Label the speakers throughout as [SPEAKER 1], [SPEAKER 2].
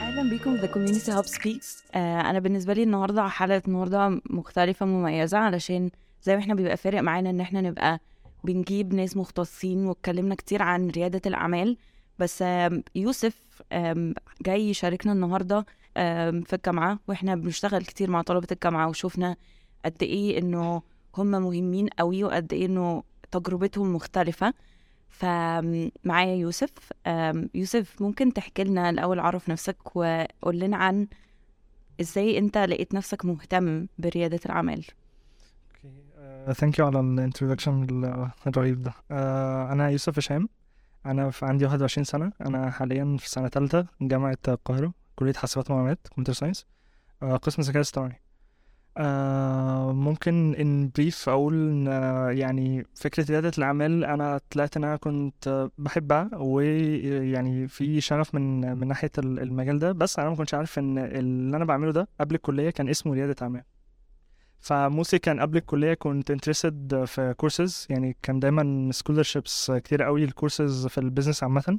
[SPEAKER 1] أهلا بيكم في Community Hub Speaks أنا بالنسبة لي النهارده حلقة النهارده مختلفة مميزة علشان زي ما إحنا بيبقى فارق معانا إن إحنا نبقى بنجيب ناس مختصين واتكلمنا كتير عن ريادة الأعمال. بس يوسف جاي يشاركنا النهارده في الجامعة وإحنا بنشتغل كتير مع طلبة الجامعة وشوفنا قد إيه إنه هم مهمين قوي وقد إيه إنه تجربتهم مختلفة. فمعايا يوسف. يوسف ممكن تحكي لنا الأول عرف نفسك وقول لنا عن إزاي أنت لقيت نفسك مهتم بريادة الأعمال؟
[SPEAKER 2] thank you على ال introduction الرهيب ده. آه، أنا يوسف هشام. أنا في عندي 21 سنة. أنا حاليا في سنة ثالثه جامعة القاهرة كلية حاسبات ومعلومات computer science قسم ذكاء اصطناعي. آه، ممكن in brief أقول إن آه، يعني فكرة رياده الأعمال أنا طلعت إن أنا كنت بحبها ويعني في شغف من من ناحية ال- المجال ده. بس أنا ما كنتش عارف إن اللي أنا بعمله ده قبل الكلية كان اسمه رياده أعمال. ف mostly كان قبل الكلية كنت interested في كورسز يعني كان دايما scholarships كتير قوي الكورسز في ال business عامة.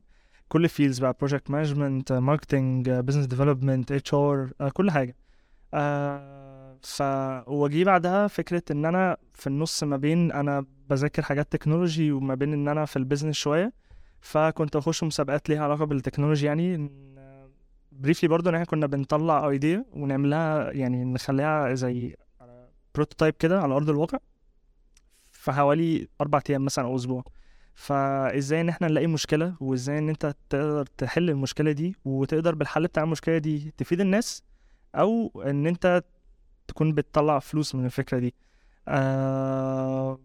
[SPEAKER 2] كل fields بقى project management marketing business development HR كل حاجة. آه ف واجي بعدها فكرة إن أنا في النص ما بين أنا بذاكر حاجات technology وما بين إن أنا في ال business شوية فكنت أخش مسابقات ليها علاقة بالتكنولوجي يعني. briefly برضو إن إحنا كنا بنطلع idea ونعملها يعني نخليها زي prototype كده على أرض الواقع في حوالي أربع أيام مثلا أو أسبوع. فإزاي إن إحنا نلاقي مشكلة وإزاي إن أنت تقدر تحل المشكلة دي وتقدر بالحل بتاع المشكلة دي تفيد الناس أو إن أنت تكون بتطلع فلوس من الفكرة دي. آه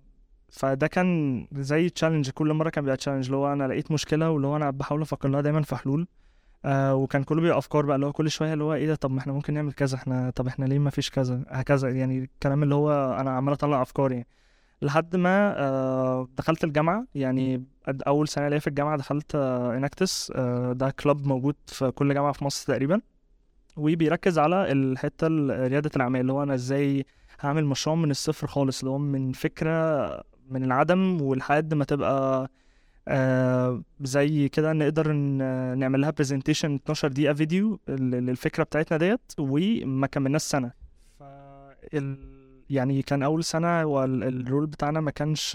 [SPEAKER 2] فده كان زي challenge كل مرة كان بيبقى challenge اللي هو أنا لقيت مشكلة واللي هو أنا بحاول أفكر لها دايما في حلول. آه وكان كله بيبقى أفكار بقى اللي هو كل شوية اللي هو إيه ده طب ما إحنا ممكن نعمل كذا إحنا طب إحنا ليه ما فيش كذا هكذا يعني الكلام اللي هو أنا عمال أطلع أفكار يعني. لحد ما آه دخلت الجامعة يعني أول سنة ليا في الجامعة دخلت آه اناكتس آه ده كلاب موجود في كل جامعة في مصر تقريبا. وبيركز على الحتة ال- ريادة الأعمال اللي هو أنا إزاي هعمل مشروع من الصفر خالص اللي هو من فكرة من العدم ولحد ما تبقى آه زي كده نقدر نعمل لها presentation 12 دقيقة فيديو لل- للفكرة بتاعتنا ديت وما كملناش سنة. ف يعني كان أول سنة وال role بتاعنا ما كانش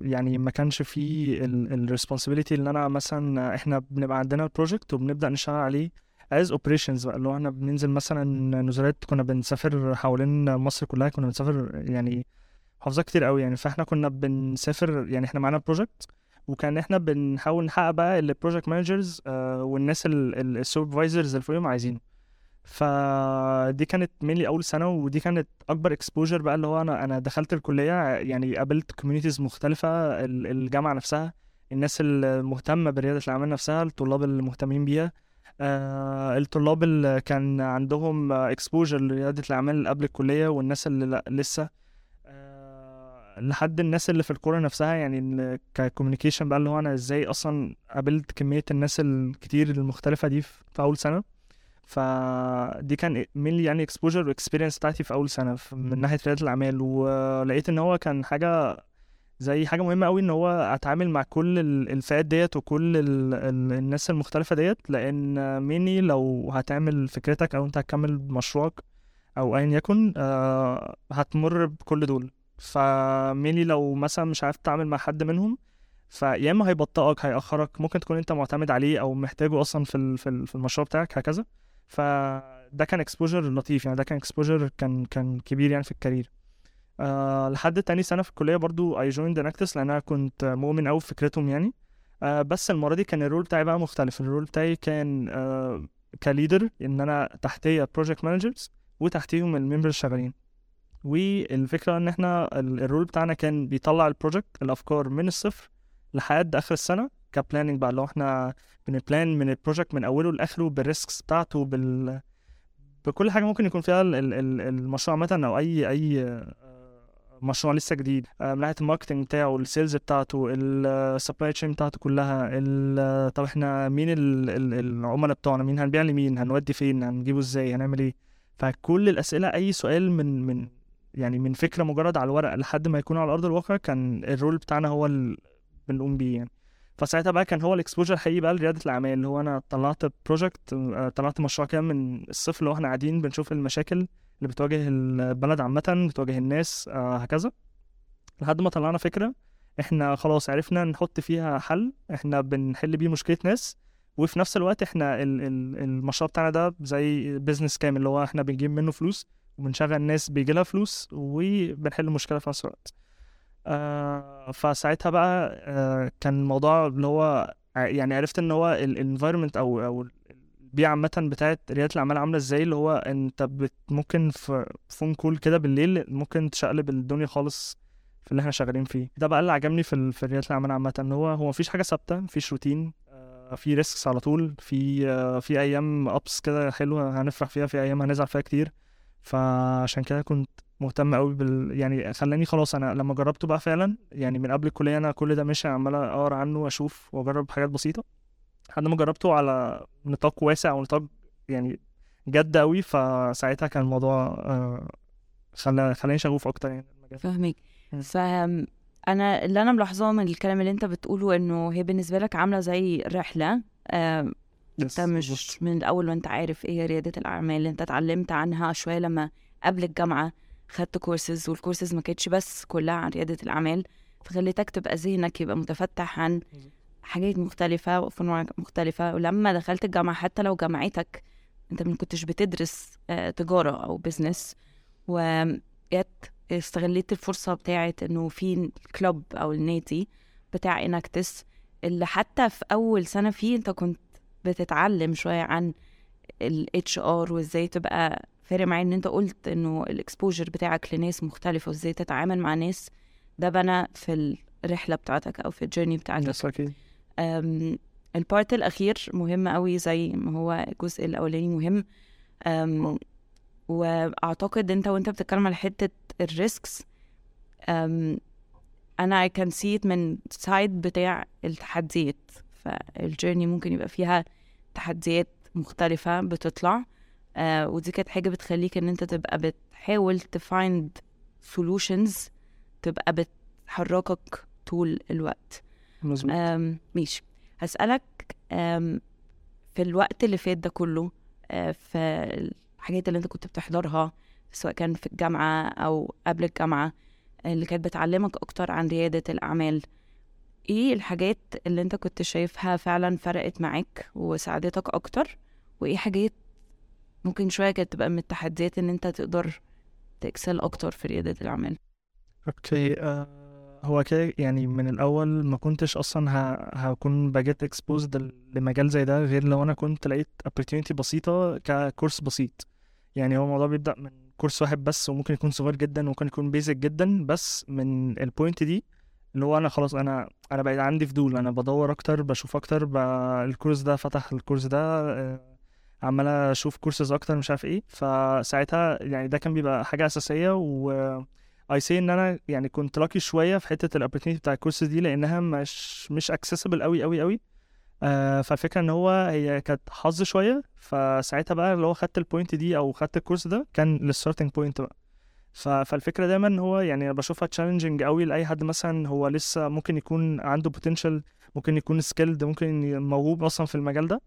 [SPEAKER 2] يعني ما كانش فيه ال responsibility اللي أنا مثلا إحنا بنبقى عندنا ال project وبنبدأ نشتغل عليه as operations بقى اللي هو إحنا بننزل مثلا نزولات كنا بنسافر حوالين مصر كلها كنا بنسافر يعني محافظات كتير قوي يعني. فاحنا كنا بنسافر يعني إحنا معانا project وكان إحنا بنحاول نحقق بقى اللي ال project managers والناس ال supervisors اللي فوقهم عايزينه. فدي كانت mainly أول سنة ودي كانت أكبر exposure بقى اللي هو أنا أنا دخلت الكلية يعني قابلت communities مختلفة ال- الجامعة نفسها الناس المهتمة برياده الأعمال نفسها الطلاب المهتمين بيها. آه الطلاب اللي كان عندهم exposure لرياده الأعمال قبل الكلية والناس اللي لسه آه، لحد الناس اللي في الكورة نفسها يعني ك communication بقى اللي هو أنا إزاي أصلا قابلت كمية الناس الكتير المختلفة دي في أول سنة. فدي كان mainly يعني exposure و experience بتاعتي في أول سنة من ناحية رياده الأعمال. ولقيت إن هو كان حاجة زي حاجة مهمة قوي إن هو أتعامل مع كل ال- الفئات ديت وكل ال ال الناس المختلفة ديت لأن mainly لو هتعمل فكرتك أو أنت هتكمل مشروعك أو ايا يكن آه، هتمر بكل دول. ف mainly لو مثلا مش عارف تتعامل مع حد منهم فيا إما هيبطئك هيأخرك ممكن تكون أنت معتمد عليه أو محتاجه أصلا في في المشروع بتاعك هكذا. فده كان exposure لطيف يعني ده كان exposure كان كان كبير يعني في ال career. أه لحد تاني سنة في الكلية برضو I joined Enactus لأن أنا كنت مؤمن أوي بفكرتهم يعني. أه بس المرة دي كان ال role بتاعي بقى مختلف. ال role بتاعي كان أه ك leader إن أنا تحتية project managers وتحتيهم ال members شغالين. والفكرة إن إحنا ال- ال role بتاعنا كان بيطلع ال project الأفكار من الصفر لحد آخر السنة ك planning بقى. اللي هو إحنا بن plan من ال project من أوله لآخره بال risks بتاعته بال بكل حاجة ممكن يكون فيها ال- ال- ال- المشروع عامة أو أي أي آه، مشروع لسه جديد. آه، من ناحية ال marketing بتاعه ال sales بتاعته ال supply chain بتاعته كلها ال- طب إحنا مين ال- ال- العملاء بتوعنا؟ مين هنبيع لمين؟ هنودي فين؟ هنجيبه إزاي؟ هنعمل إيه؟ فكل الأسئلة أي سؤال من من يعني من فكرة مجرد على الورق لحد ما يكون على أرض الواقع كان ال role بتاعنا هو اللي بنقوم بيه يعني. فساعتها بقى كان هو ال exposure الحقيقي بقى لريادة الأعمال اللي هو أنا طلعت project طلعت مشروع كده من الصفر اللي هو إحنا قاعدين بنشوف المشاكل اللي بتواجه البلد عامة بتواجه الناس آه، هكذا. لحد ما طلعنا فكرة إحنا خلاص عرفنا نحط فيها حل إحنا بنحل بيه مشكلة ناس وفي نفس الوقت إحنا ال ال المشروع بتاعنا ده زي business كامل اللي هو إحنا بنجيب منه فلوس وبنشغل ناس بيجي لها فلوس وبنحل المشكلة في نفس الوقت. آه فساعتها بقى آه كان الموضوع اللي هو يعني عرفت إن هو ال environment أو أو البيئه عامة بتاعت ريادة الأعمال عاملة إزاي؟ اللي هو أنت بت ممكن في phone call كده بالليل ممكن تشقلب الدنيا خالص في اللي إحنا شغالين فيه. ده بقى اللي عجبني في ال- في ريادة الأعمال عامة إن هو هو مفيش حاجة ثابتة مفيش روتين آه، في risks على طول في آه، في أيام ups كده حلوة هنفرح فيها في أيام هنزعل فيها كتير. فعشان كده كنت مهتم قوي بال يعني خلاني خلاص أنا لما جربته بقى فعلا يعني من قبل الكلية أنا كل ده ماشي عمال أقرأ عنه وأشوف وأجرب حاجات بسيطة. لحد ما جربته على نطاق واسع ونطاق يعني جد قوي فساعتها كان الموضوع آه، خلى خلاني شغوف أكتر يعني المجال
[SPEAKER 1] فاهمك
[SPEAKER 2] مم.
[SPEAKER 1] فانا اللي أنا ملاحظاه من الكلام اللي أنت بتقوله إنه هي بالنسبة لك عاملة زي رحلة
[SPEAKER 2] بس
[SPEAKER 1] أنت مش. من الأول وأنت عارف إيه ريادة الأعمال أنت اتعلمت عنها شوية لما قبل الجامعة خدت courses وال courses ما كانتش بس كلها عن ريادة الأعمال فخليتك تبقى ذهنك يبقى متفتح عن حاجات مختلفة وفنون مختلفة. ولما دخلت الجامعة حتى لو جامعتك انت ما كنتش بتدرس آه، تجارة أو business وجت استغليت الفرصة بتاعت إنه في ال club أو النادي بتاع Enactus اللي حتى في أول سنة فيه انت كنت بتتعلم شوية عن ال HR وإزاي تبقى فارق معايا إن انت قلت إنه ال exposure بتاعك لناس مختلفة وإزاي تتعامل مع ناس. ده بنى في الرحلة بتاعتك أو في ال
[SPEAKER 2] journey بتاعتك.
[SPEAKER 1] ال part الأخير مهم قوي زي ما هو الجزء الأولاني مهم. وأعتقد أنت وأنت بتتكلم على حتة ال risks أنا I can see it من side بتاع التحديات. فال journey ممكن يبقى فيها تحديات مختلفة بتطلع. آه ودي كانت حاجة بتخليك إن أنت تبقى بتحاول ت find solutions تبقى بتحركك طول الوقت.
[SPEAKER 2] مظبوط.
[SPEAKER 1] ماشي. هسألك في الوقت اللي فات ده كله أه، في الحاجات اللي انت كنت بتحضرها سواء كان في الجامعة أو قبل الجامعة اللي كانت بتعلمك أكتر عن ريادة الأعمال إيه الحاجات اللي انت كنت شايفها فعلا فرقت معاك وساعدتك أكتر؟ وإيه حاجات ممكن شوية كانت تبقى من التحديات إن انت تقدر ت excel أكتر في ريادة الأعمال؟
[SPEAKER 2] okay آه هو كده يعني من الأول ما كنتش أصلا ه... هكون بقيت exposed لمجال زي ده غير لو أنا كنت لقيت opportunity بسيطة ك course بسيط. يعني هو الموضوع بيبدأ من course واحد بس وممكن يكون صغير جدا وممكن يكون basic جدا بس من ال point دي اللي هو أنا خلاص أنا أنا بقيت عندي فضول. أنا بدور أكتر بشوف أكتر ب... ال course ده فتح ال course ده آه، عمال أشوف كورسز أكتر مش عارف إيه. فساعتها يعني ده كان بيبقى حاجة أساسية و I see إن أنا يعني كنت lucky شوية في حتة ال opportunity بتاع الكورسز دي لأنها مش مش accessible قوي قوي قوي آه فالفكرة إن هو هي كانت حظ شوية. فساعتها بقى اللي هو خدت ال point دي أو خدت ال course ده كان لل starting point بقى. فالفكرة دايما إن هو يعني بشوفها challenging قوي لأي حد مثلا هو لسه ممكن يكون عنده potential ممكن يكون skilled ممكن موهوب أصلا في المجال ده.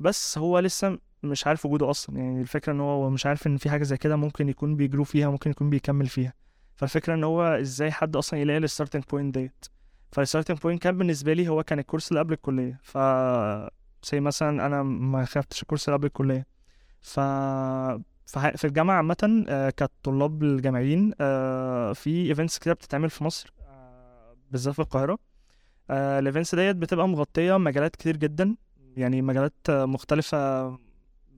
[SPEAKER 2] بس هو لسه مش عارف وجوده أصلا. يعني الفكرة إن هو مش عارف إن في حاجة زي كده ممكن يكون بي grow فيها ممكن يكون بيكمل فيها. فالفكرة إن هو إزاي حد أصلا يلاقي ال starting point ديت فال starting point كان بالنسبة لي هو كان ال course اللي قبل الكلية. ف زي مثلا أنا ما خدتش ال course اللي قبل الكلية. ف في الجامعة عامة آه، كطلاب الجامعيين آه، في events كده بتتعمل في مصر آه، بالذات في القاهرة. ال events ديت بتبقى مغطية مجالات كتير جدا. يعني مجالات مختلفة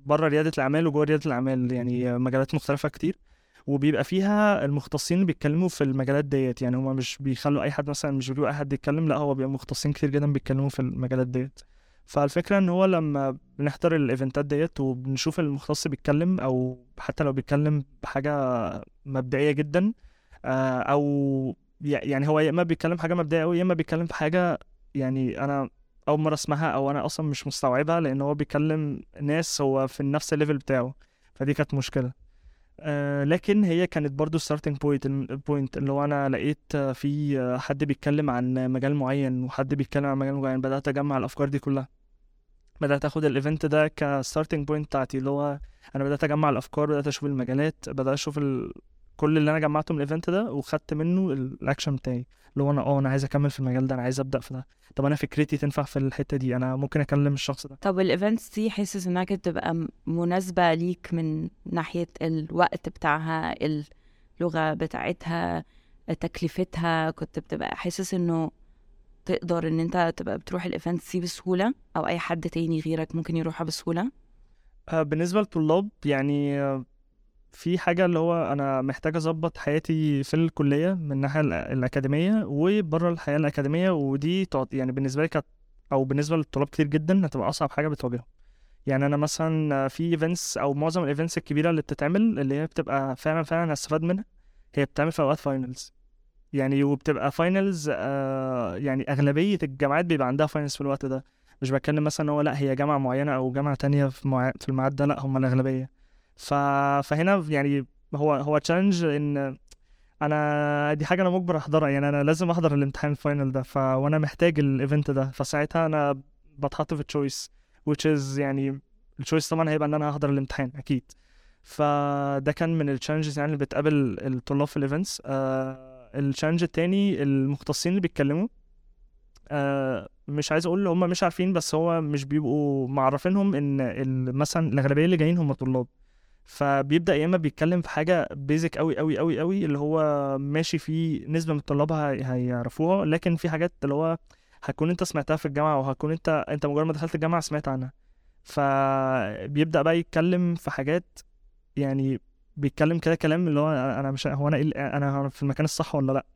[SPEAKER 2] بره ريادة الأعمال وجوه ريادة الأعمال. يعني مجالات مختلفة كتير. وبيبقى فيها المختصين بيتكلموا في المجالات ديت. يعني هما مش بيخلوا أي حد مثلا مش بيقولوا اي حد يتكلم لأ هو بيبقى مختصين كتير جدا بيتكلموا في المجالات ديت. فالفكرة إن هو لما بنحضر الايفنتات ديت وبنشوف المختص بيتكلم أو حتى لو بيتكلم بحاجة مبدئية جدا آه، أو يعني هو يا إما بيتكلم حاجة مبدئية قوي يا إما بيتكلم في حاجة يعني أنا أول مرة أسمعها أو أنا أصلا مش مستوعبها لأن هو بيكلم ناس هو في نفس ال level بتاعه. فدي كانت مشكلة. آه لكن هي كانت برضو point point اللي هو أنا لقيت في حد بيتكلم عن مجال معين وحد بيتكلم عن مجال معين بدأت أجمع الأفكار دي كلها. بدأت آخد ال event ده ك starting point بتاعتي اللي هو أنا بدأت أجمع الأفكار بدأت أشوف المجالات بدأت أشوف ال... كل اللي أنا جمعته من ال event ده وخدت منه الاكشن بتاعي. اللي هو أنا آه أنا عايز أكمل في المجال ده أنا عايز أبدأ في ده. طب أنا فكرتي تنفع في الحتة دي؟ أنا ممكن أكلم الشخص ده.
[SPEAKER 1] طب ال events دي حاسس إنها كانت تبقى م- مناسبة ليك من ناحية الوقت بتاعها اللغة بتاعتها تكلفتها؟ كنت بتبقى حاسس إنه تقدر إن أنت تبقى بتروح ال events دي بسهولة؟ أو أي حد تاني غيرك ممكن يروحها بسهولة؟
[SPEAKER 2] آه، بالنسبة للطلاب يعني آه، في حاجة اللي هو أنا محتاج أظبط حياتي في الكلية من الناحية الأ- الأكاديمية وبره الحياة الأكاديمية ودي يعني بالنسبة لي كانت أو بالنسبة للطلاب كتير جدا هتبقى أصعب حاجة بتواجههم. يعني أنا مثلا في events أو معظم ال events الكبيرة اللي بتتعمل اللي هي بتبقى فعلا فعلا هستفاد منها هي بتعمل في أوقات finals يعني وبتبقى finals آه يعني أغلبية الجامعات بيبقى عندها finals في الوقت ده. مش بتكلم مثلا هو لأ هي جامعة معينة أو جامعة تانية في. في الميعاد ده لأ هم الأغلبية. ف... فهنا يعني هو هو challenge إن أنا دي حاجة أنا مجبر أحضرها. يعني أنا لازم أحضر الامتحان ال final ده. ف... وأنا محتاج ال event ده. فساعتها أنا بتحط في تشويس which is يعني التشويس طبعا هيبقى إن أنا أحضر الامتحان أكيد. فده كان من ال challenges يعني اللي بتقابل الطلاب في ال events آه ال challenge التاني المختصين اللي بيتكلموا. آه مش عايز أقول هم مش عارفين بس هو مش بيبقوا معرفينهم إن مثلا الأغلبية اللي جايين هم طلاب. فبيبدأ يا إما بيتكلم في حاجة basic قوي قوي قوي قوي اللي هو ماشي فيه نسبة من الطلاب هي- هيعرفوها لكن في حاجات اللي هو هتكون أنت سمعتها في الجامعة وهتكون أنت أنت مجرد ما دخلت الجامعة سمعت عنها. فبيبدأ بقى يتكلم في حاجات يعني بيتكلم كده كلام اللي هو أنا مش هو أنا إيه- أنا في المكان الصح ولا لأ؟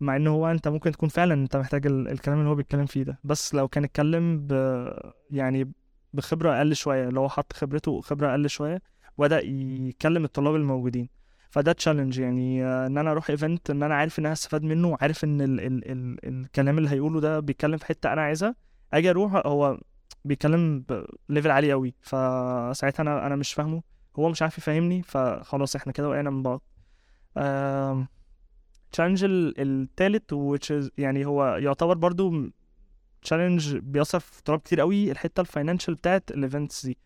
[SPEAKER 2] مع إن هو أنت ممكن تكون فعلا أنت محتاج ال- الكلام اللي هو بيتكلم فيه ده. بس لو كان اتكلم ب يعني بخبرة أقل شوية لو حط خبرته خبرة أقل شوية وبدأ يكلم الطلاب الموجودين. فده challenge يعني آه، إن أنا أروح event إن أنا عارف إن أنا هستفاد منه وعارف إن ال ال ال الكلام اللي هيقوله ده بيتكلم في حتة أنا عايزها. أجي أروح هو بيتكلم ب level عالي قوي فساعتها أنا أنا مش فاهمه. هو مش عارف يفهمني فخلاص إحنا كده وقعنا من بعض. آم، challenge التالت which يعني هو يعتبر برضو challenge بيأثر في طلاب كتير قوي الحتة ال financial بتاعت ال events دي.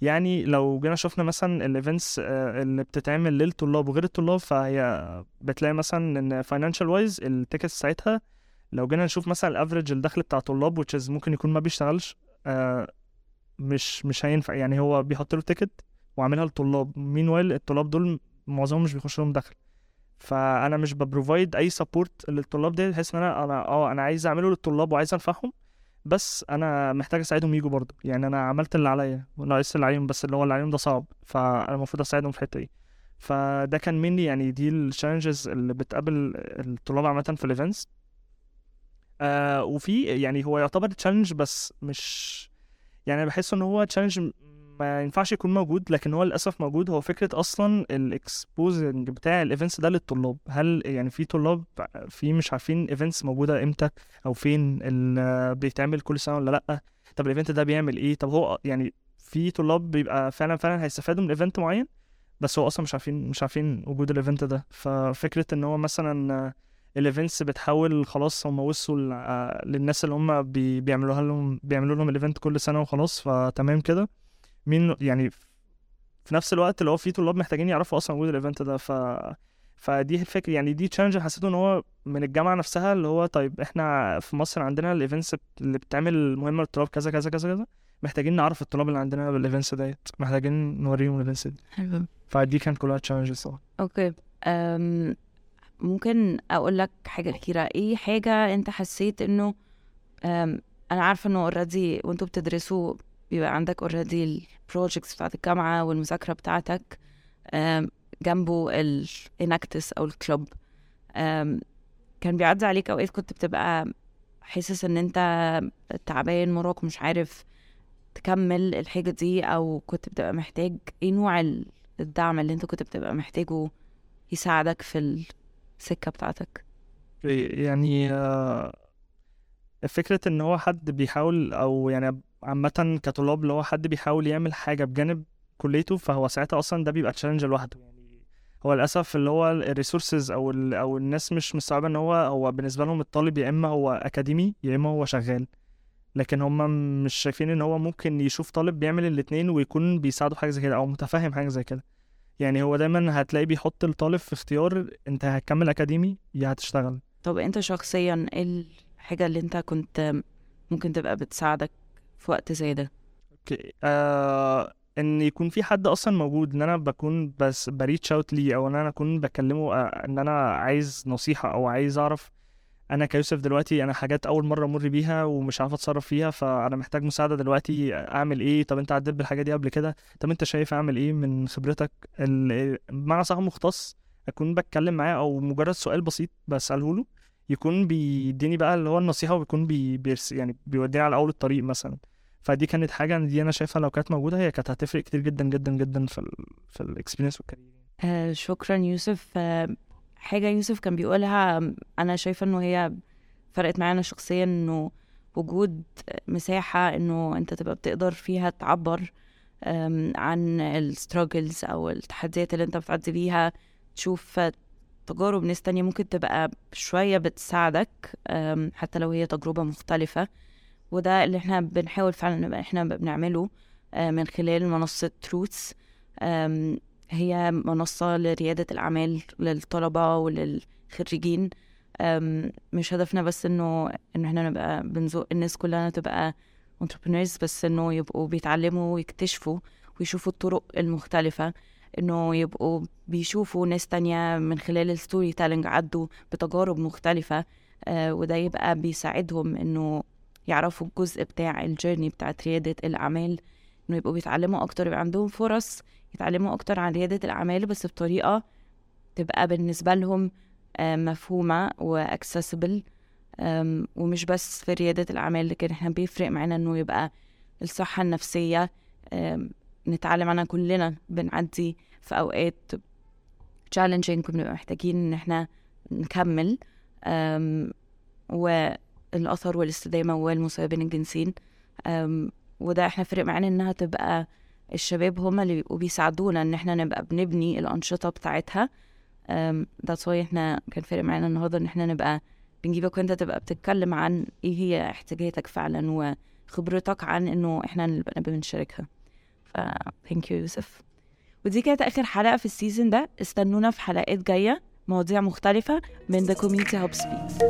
[SPEAKER 2] يعني لو جينا شفنا مثلا ال events اللي بتتعمل للطلاب وغير الطلاب فهي بتلاقي مثلا إن financial wise ال tickets ساعتها لو جينا نشوف مثلا ال average الدخل بتاع طلاب which ممكن يكون ما بيشتغلش آه، مش مش هينفع. يعني هو بيحط له ticket وعاملها للطلاب مين while الطلاب دول معظمهم مش بيخش لهم دخل. فأنا مش ب provide أي support للطلاب دي بحيث إن أنا أنا آه أنا عايز أعمله للطلاب وعايز أنفعهم. بس أنا محتاج أساعدهم يجوا برضه. يعني أنا عملت اللي عليا وناقص اللي عليهم بس اللي هو اللي عليهم ده صعب فأنا المفروض أساعدهم في الحتة دي. فده كان مني يعني دي ال challenges اللي بتقابل الطلاب عامة في ال events آه وفي يعني هو يعتبر challenge بس مش يعني بحس إن هو challenge ما ينفعش يكون موجود لكن هو للأسف موجود. هو فكرة أصلا ال exposing بتاع ال events ده للطلاب. هل يعني في طلاب في مش عارفين events موجودة إمتى؟ أو فين؟ بيتعمل كل سنة ولا لأ؟ طب ال event ده بيعمل إيه؟ طب هو يعني في طلاب بيبقى فعلا فعلا هيستفادوا من event معين؟ بس هو أصلا مش عارفين مش عارفين وجود ال event ده. ففكرة إن هو مثلا ال events بتحاول خلاص هم وصلوا للناس اللي هم بي بيعملوها لهم بيعملوا لهم ال event كل سنة وخلاص فتمام كده. مين يعني في نفس الوقت اللي هو في طلاب محتاجين يعرفوا أصلا وجود ال event ده. ف فدي الفكرة. يعني دي challenge حسيته إن هو من الجامعة نفسها اللي هو طيب إحنا في مصر عندنا ال events اللي بتعمل مهمة للطلاب كذا كذا كذا كذا. محتاجين نعرف الطلاب اللي عندنا بال events ديت. محتاجين نوريهم ال events دي.
[SPEAKER 1] حلو.
[SPEAKER 2] فدي كانت كلها challenges
[SPEAKER 1] Okay. أم ممكن أقول لك حاجة أخيرة. إيه حاجة أنت حسيت إنه أنا عارفة إنه already وأنتوا بتدرسوا بيبقى عندك already ال projects بتاعت الجامعة والمذاكرة بتاعتك جنبه ال Enactus أو ال club كان بيعدي عليك أوقات كنت بتبقى حاسس إن أنت تعبان مراك مش عارف تكمل الحاجة دي أو كنت بتبقى محتاج إيه نوع ال- الدعم اللي أنت كنت بتبقى محتاجه يساعدك في السكة بتاعتك.
[SPEAKER 2] يعني آه، فكرة إن هو حد بيحاول أو يعني عامة كطلاب اللي هو حد بيحاول يعمل حاجة بجانب كليته فهو ساعتها أصلا ده بيبقى challenge لوحده. يعني هو للأسف اللي هو ال resources أو ال أو الناس مش مستوعبة إن هو هو بالنسبة لهم الطالب يا إما هو academy يا إما هو شغال. لكن هم مش شايفين إن هو ممكن يشوف طالب بيعمل الاتنين ويكون بيساعده في حاجة زي كده أو متفاهم حاجة زي كده. يعني هو دايما هتلاقي بيحط الطالب في اختيار أنت هتكمل اكاديمي يا هتشتغل.
[SPEAKER 1] طب أنت شخصيا إيه الحاجة اللي أنت كنت ممكن تبقى بتساعدك في وقت زي ده.
[SPEAKER 2] Okay. آه إن يكون في حد أصلا موجود إن أنا بكون بس ب reach out ليه أو إن أنا أكون بكلمه آه، إن أنا عايز نصيحة أو عايز أعرف أنا كيوسف دلوقتي أنا حاجات أول مرة أمر بيها ومش عارف أتصرف فيها فأنا محتاج مساعدة دلوقتي أعمل إيه؟ طب أنت عديت بالحاجة دي قبل كده؟ طب أنت شايف أعمل إيه من خبرتك؟ مع صاحب مختص أكون بتكلم معاه أو مجرد سؤال بسيط بسأله له يكون بيديني بقى اللي هو النصيحة وبيكون بي بيرس يعني بيوديني على أول الطريق مثلا. فدي كانت حاجة دي أنا شايفها لو كانت موجودة هي كانت هتفرق كتير جدا جدا جدا في ال في ال experience وال career
[SPEAKER 1] آه شكرا يوسف. آه حاجة يوسف كان بيقولها آم، أنا شايفة إنه هي فرقت معانا شخصيا إنه وجود مساحة إنه أنت تبقى بتقدر فيها تعبر عن الستراجلز أو التحديات اللي أنت بتعدي بيها تشوف تجارب ناس تانية ممكن تبقى شوية بتساعدك حتى لو هي تجربة مختلفة. وده اللي إحنا بنحاول فعلا نبقى إحنا بنعمله آه، من خلال منصة Troots هي منصة لريادة الأعمال للطلبة وللخريجين. مش هدفنا بس إنه ان إحنا نبقى بنزق الناس كلها تبقى entrepreneurs بس إنه يبقوا بيتعلموا ويكتشفوا ويشوفوا الطرق المختلفة. إنه يبقوا بيشوفوا ناس تانية من خلال ال storytelling عدوا بتجارب مختلفة آه وده يبقى بيساعدهم إنه يعرفوا الجزء بتاع الجيرني بتاعت ريادة الأعمال إنه يبقوا بيتعلموا أكتر يبقى عندهم فرص يتعلموا أكتر عن ريادة الأعمال بس بطريقة تبقى بالنسبة لهم آه، مفهومة وأكسسبل ومش بس في ريادة الأعمال لكن إحنا بيفرق معانا إنه يبقى الصحة النفسية نتعلم عنها كلنا بنعدي في أوقات challenging وبنبقى محتاجين إن إحنا نكمل آم، والأثر والاستدامة والمساواة بين الجنسين وده إحنا فرق معانا إنها تبقى الشباب هما اللي بيبقوا بيساعدونا إن إحنا نبقى بنبني الأنشطة بتاعتها. that's why إحنا كان فارق معانا النهارده إن إحنا نبقى بنجيبك وأنت تبقى بتتكلم عن إيه هي احتياجاتك فعلا وخبرتك عن إنه إحنا نبقى بنشاركها. ف thank you يوسف. ودي كانت آخر حلقة في السيزون ده. استنونا في حلقات جاية. مواضيع مختلفة من The Community Hub Speaks